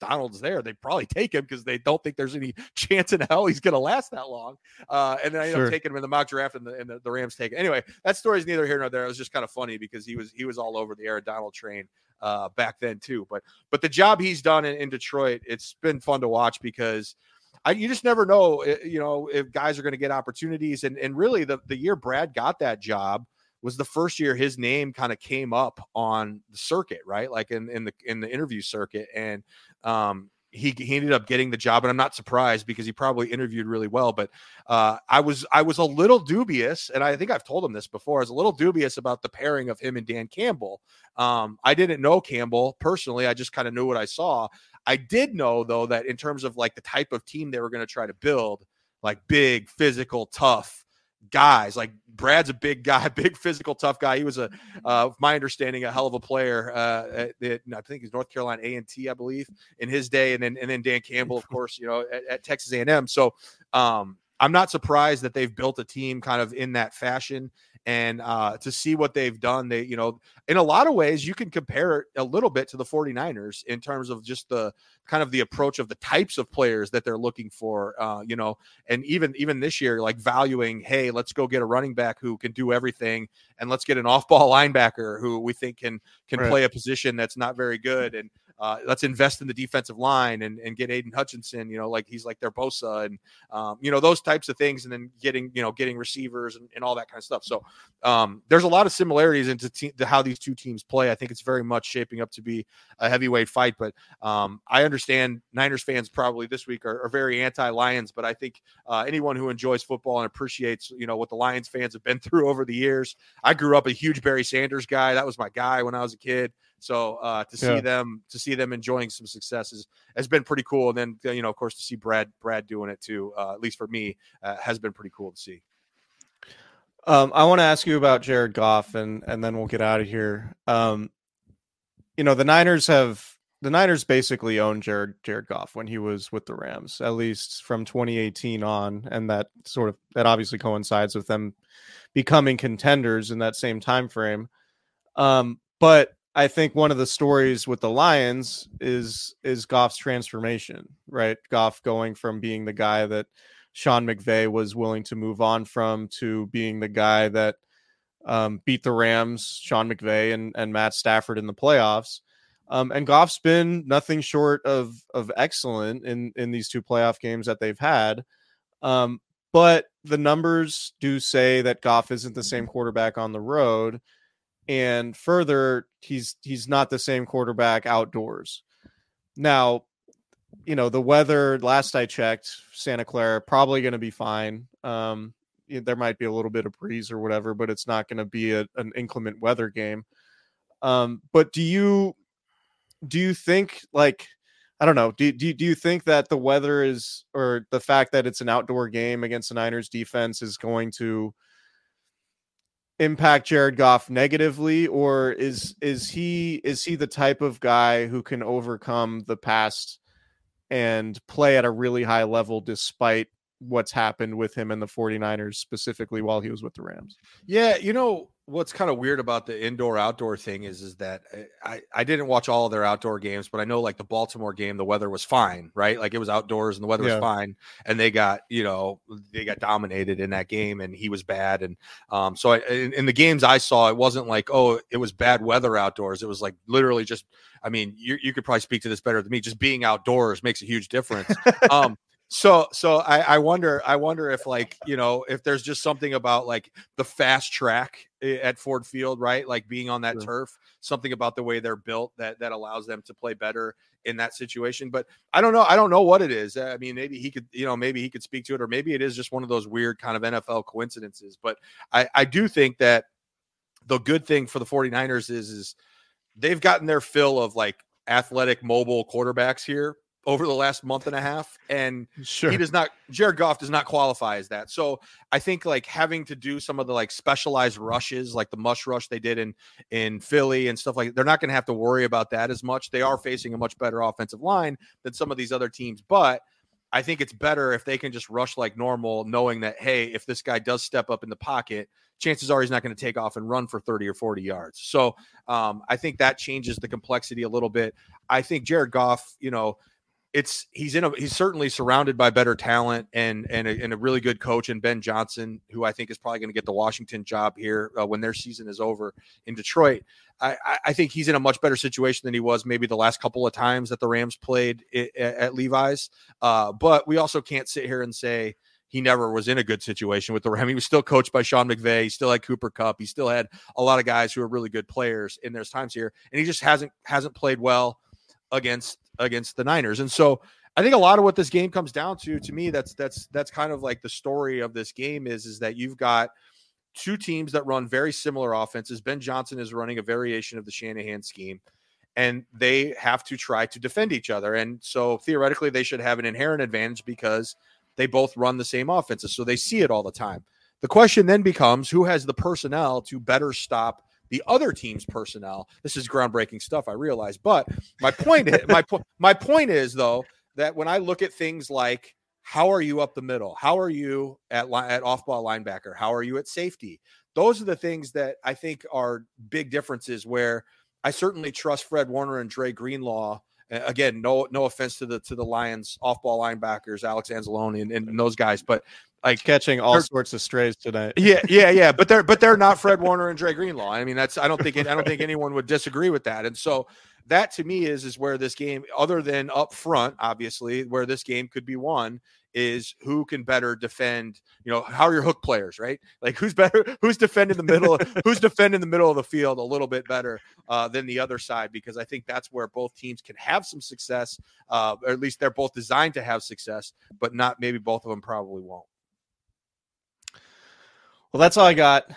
S7: Donald's there, they probably take him because they don't think there's any chance in hell he's going to last that long. Uh, and then I ended
S2: Sure.
S7: up taking him in the mock draft, and the, and the, the Rams take it. Anyway, that story's neither here nor there. It was just kind of funny because he was he was all over the Aaron Donald train uh, back then too. But but the job he's done in, in Detroit, it's been fun to watch because. I, you just never know, eh, you know, if guys are going to get opportunities. And and really, the the year Brad got that job was the first year his name kind of came up on the circuit, right? Like in in the in the interview circuit, and um, he he ended up getting the job, and I'm not surprised because he probably interviewed really well. But uh, I was I was a little dubious, and I think I've told him this before. I was a little dubious about the pairing of him and Dan Campbell. Um, I didn't know Campbell personally. I just kind of knew what I saw. I did know though that in terms of like the type of team they were going to try to build, like big, physical, tough guys. Like Brad's a big guy, big physical, tough guy. He was a, uh, my understanding, a hell of a player. Uh, at, I think he's North Carolina A and T, I believe, in his day, and then and then Dan Campbell, of course, you know, at, at Texas A and M. So um, I'm not surprised that they've built a team kind of in that fashion. And uh, to see what they've done, they, you know, in a lot of ways, you can compare it a little bit to the 49ers in terms of just the kind of the approach of the types of players that they're looking for, uh, you know, and even even this year, like valuing, hey, let's go get a running back who can do everything, and let's get an off-ball linebacker who we think can can
S2: Right.
S7: play a position that's not very good, and uh, let's invest in the defensive line and, and get Aidan Hutchinson, you know, like he's like their Bosa and um, you know those types of things, and then getting you know getting receivers and, and all that kind of stuff. So um, there's a lot of similarities into te- how these two teams play. I think it's very much shaping up to be a heavyweight fight. But um, I understand Niners fans probably this week are, are very anti-Lions, but I think uh, anyone who enjoys football and appreciates you know what the Lions fans have been through over the years. I grew up a huge Barry Sanders guy. That was my guy when I was a kid. So uh, to see
S2: Yeah.
S7: them to see them enjoying some successes has been pretty cool. And then you know, of course, to see Brad Brad doing it too, uh, at least for me, uh, has been pretty cool to see.
S2: Um, I want to ask you about Jared Goff, and and then we'll get out of here. Um, you know, the Niners have the Niners basically owned Jared Jared Goff when he was with the Rams, at least from 2018 on, and that sort of that obviously coincides with them becoming contenders in that same time frame. Um, but I think one of the stories with the Lions is is Goff's transformation, right? Goff going from being the guy that Sean McVay was willing to move on from to being the guy that um, beat the Rams, Sean McVay and, and Matt Stafford in the playoffs. Um, and Goff's been nothing short of of excellent in in these two playoff games that they've had. Um, but the numbers do say that Goff isn't the same quarterback on the road, and further, he's he's not the same quarterback outdoors. Now, you know the weather. Last I checked, Santa Clara probably going to be fine. Um, there might be a little bit of breeze or whatever, but it's not going to be a, an inclement weather game. Um, but do you do you think like I don't know. Do, do do you think that the weather is or the fact that it's an outdoor game against the Niners defense is going to impact Jared Goff negatively or is is he is he the type of guy who can overcome the past and play at a really high level despite what's happened with him and the 49ers specifically while he was with the Rams?
S7: Yeah, you know what's kind of weird about the indoor outdoor thing is is that uh, I I didn't watch all of their outdoor games, but I know like the Baltimore game, the weather was fine, right? Like it was outdoors and the weather
S2: Yeah.
S7: was fine, and they got you know they got dominated in that game, and he was bad, and um so I, in, in the games I saw, it wasn't like oh it was bad weather outdoors, it was like literally just I mean you you could probably speak to this better than me, just being outdoors makes a huge difference. um so so I, I wonder I wonder if like you know if there's just something about like the fast track eh, at Ford Field right? Like being on that
S2: Sure.
S7: turf something about the way they're built that that allows them to play better in that situation. But I don't know I don't know what it is. I mean maybe he could you know maybe he could speak to it or maybe it is just one of those weird kind of NFL coincidences. But I I do think that the good thing for the 49ers is is they've gotten their fill of like athletic mobile quarterbacks here over the last month and a half and
S2: Sure.
S7: he does not Jared Goff does not qualify as that. So I think like having to do some of the like specialized rushes, like the mush rush they did in in Philly and stuff like they're not going to have to worry about that as much. They are facing a much better offensive line than some of these other teams, but I think it's better if they can just rush like normal, knowing that hey, if this guy does step up in the pocket, chances are he's not going to take off and run for 30 or 40 yards. So um, I think that changes the complexity a little bit. I think Jared Goff, you know, it's he's in a he's certainly surrounded by better talent and and a, and a really good coach and Ben Johnson, who I think is probably going to get the Washington job here uh, when their season is over in Detroit. I, I think he's in a much better situation than he was maybe the last couple of times that the Rams played at, at Levi's. Uh, but we also can't sit here and say he never was in a good situation with the Rams. He was still coached by Sean McVay. He still had Cooper Kupp. He still had a lot of guys who are really good players in their times here, and he just hasn't hasn't played well against against the Niners. And so I think a lot of what this game comes down to, to me, that's that's that's kind of like the story of this game is is that you've got two teams that run very similar offenses. Ben Johnson is running a variation of the Shanahan scheme, and they have to try to defend each other. And so theoretically, they should have an inherent advantage because they both run the same offenses, so they see it all the time. The question then becomes who has the personnel to better stop the other team's personnel. This is groundbreaking stuff, I realize. But my point, is, my point, my point is though that when I look at things like how are you up the middle, how are you at at off ball linebacker, how are you at safety, those are the things that I think are big differences. Where I certainly trust Fred Warner and Dre Greenlaw. Again, no no offense to the to the Lions off ball linebackers, Alex Anzalone and, and those guys, but
S2: like catching all sorts of strays tonight.
S7: Yeah, yeah, yeah. But they're but they're not Fred Warner and Dre Greenlaw. I mean, that's I don't think I don't think anyone would disagree with that. And so that to me is is where this game, other than up front, obviously, where this game could be won is who can better defend. You know, how are your hook players, right? Like who's better, who's defending the middle, who's defending the middle of the field a little bit better uh, than the other side, because I think that's where both teams can have some success, uh, or at least they're both designed to have success, but not maybe both of them probably won't.
S2: Well, that's all I got.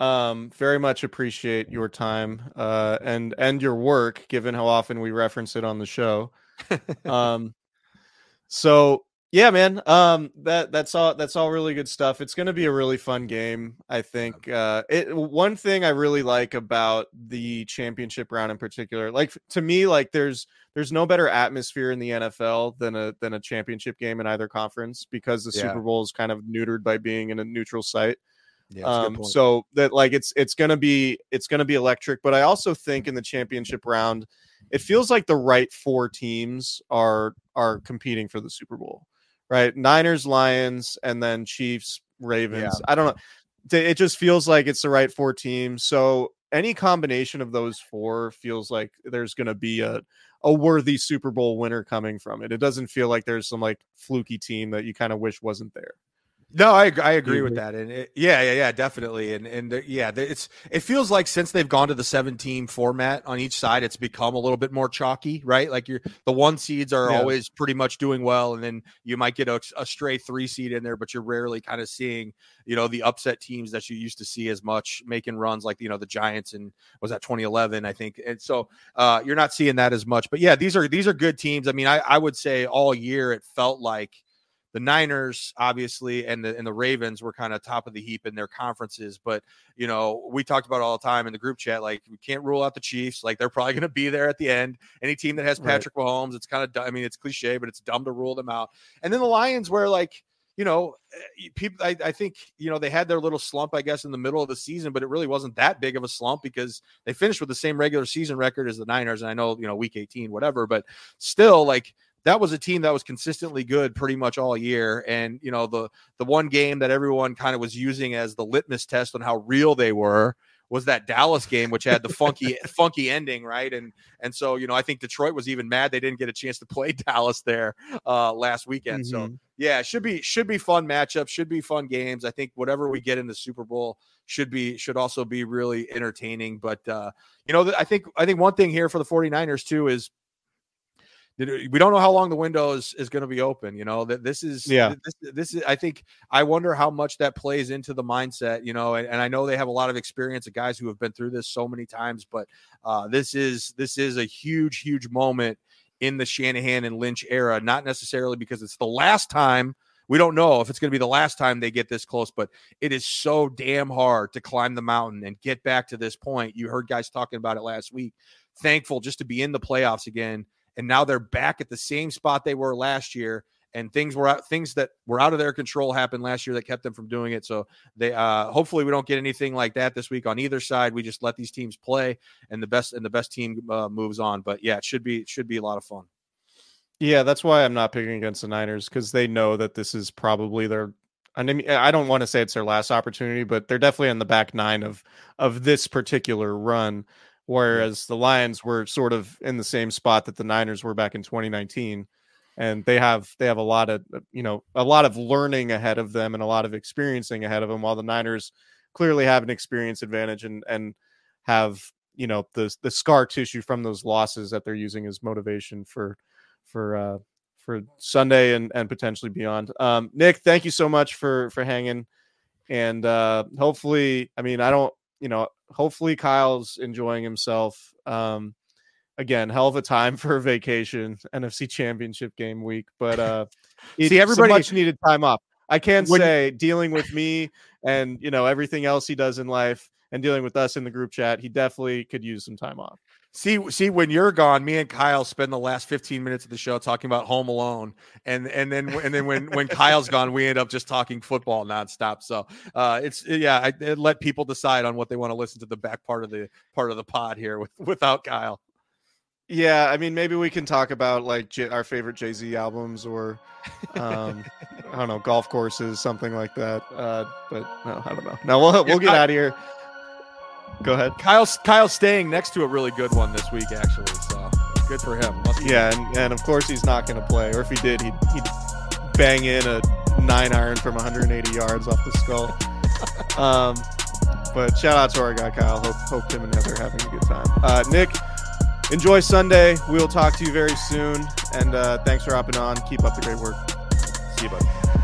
S2: Um, very much appreciate your time uh, and and your work, given how often we reference it on the show. um, so yeah, man. Um, that that's all. That's all really good stuff. It's going to be a really fun game. I think. Uh, it one thing I really like about the championship round in particular, like to me, like there's there's no better atmosphere in the NFL than a than a championship game in either conference because the yeah. Super Bowl is kind of neutered by being in a neutral site. Yeah, um, so that like it's it's gonna be it's gonna be electric. But I also think in the championship round, it feels like the right four teams are are competing for the Super Bowl, right? Niners, Lions, and then Chiefs, Ravens. Yeah. I don't know. It just feels like it's the right four teams. So any combination of those four feels like there's going to be a a worthy Super Bowl winner coming from it. It doesn't feel like there's some like fluky team that you kind of wish wasn't there.
S7: No, I I agree with that, and it, yeah, yeah, yeah, definitely, and and yeah, it's it feels like since they've gone to the seven team format on each side, it's become a little bit more chalky, right? Like you're the one seeds are yeah. always pretty much doing well, and then you might get a, a stray three seed in there, but you're rarely kind of seeing you know the upset teams that you used to see as much making runs like you know the Giants and was that 2011, I think, and so uh, you're not seeing that as much, but yeah, these are these are good teams. I mean, I I would say all year it felt like the Niners, obviously, and the and the Ravens were kind of top of the heap in their conferences. But you know, we talked about all the time in the group chat, like we can't rule out the Chiefs. Like they're probably going to be there at the end. Any team that has Patrick right. Mahomes, it's kind of I mean, it's cliche, but it's dumb to rule them out. And then the Lions, where like you know, eh, people, I, I, think, you know, they had their little slump, I guess, in the middle of the season, but it really wasn't that big of a slump because they finished with the same regular season record as the Niners. And I know, you know, week 18, whatever, but still, like, that was a team that was consistently good pretty much all year. And you know, the the one game that everyone kind of was using as the litmus test on how real they were was that Dallas game, which had the funky funky ending, right? And and so you know, I think Detroit was even mad they didn't get a chance to play Dallas there uh, last weekend. Mm-hmm. So yeah, should be should be fun matchups, should be fun games. I think whatever we get in the Super Bowl should be should also be really entertaining. But uh, you know, I think I think one thing here for the 49ers too is we don't know how long the window is, is going to be open you know that this is
S2: yeah
S7: this, this is i think i wonder how much that plays into the mindset you know and, and, i know they have a lot of experience of guys who have been through this so many times but uh, this is this is a huge huge moment in the shanahan and lynch era not necessarily because it's the last time we don't know if it's going to be the last time they get this close, but it is so damn hard to climb the mountain and get back to this point. You heard guys talking about it last week. Thankful just to be in the playoffs again and now they're back at the same spot they were last year and things were out things that were out of their control happened last year that kept them from doing it so they uh hopefully we don't get anything like that this week on either side we just let these teams play and the best and the best team uh, moves on but yeah it should be it should be a lot of fun
S2: Yeah, that's why I'm not picking against the Niners because they know that this is probably their. I mean, I don't want to say it's their last opportunity, but they're definitely on the back nine of of this particular run. Whereas the Lions were sort of in the same spot that the Niners were back in 2019, and they have they have a lot of you know a lot of learning ahead of them and a lot of experiencing ahead of them. While the Niners clearly have an experience advantage and and have you know the the scar tissue from those losses that they're using as motivation for for uh for Sunday and and potentially beyond. Um Nick, thank you so much for for hanging and uh hopefully I mean I don't you know hopefully Kyle's enjoying himself. Um again, hell of a time for a vacation, NFC championship game week, but uh
S7: See, everybody-
S2: much needed time off. I can
S7: When-
S2: say dealing with me and you know everything else he does in life and dealing with us in the group chat, he definitely could use some time off.
S7: See, see, when you're gone, me and Kyle spend the last 15 minutes of the show talking about Home Alone, and and then and then when when Kyle's gone, we end up just talking football nonstop. So, uh, it's yeah, I, I let people decide on what they want to listen to the back part of the part of the pod here with without Kyle.
S2: Yeah, I mean, maybe we can talk about like J- our favorite Jay Z albums or, um, I don't know, golf courses, something like that. Uh, but no, I don't know. No, we'll we'll get out of here. Go ahead.
S7: Kyle's Kyle's staying next to a really good one this week, actually. So good for him.
S2: Yeah, and, and of course he's not going to play, or if he did, he'd, he'd bang in a nine iron from 180 yards off the skull. um, but shout out to our guy Kyle. Hope hope him and Heather are having a good time. Uh, Nick, enjoy Sunday. We'll talk to you very soon, and uh, thanks for hopping on. Keep up the great work. See you, buddy.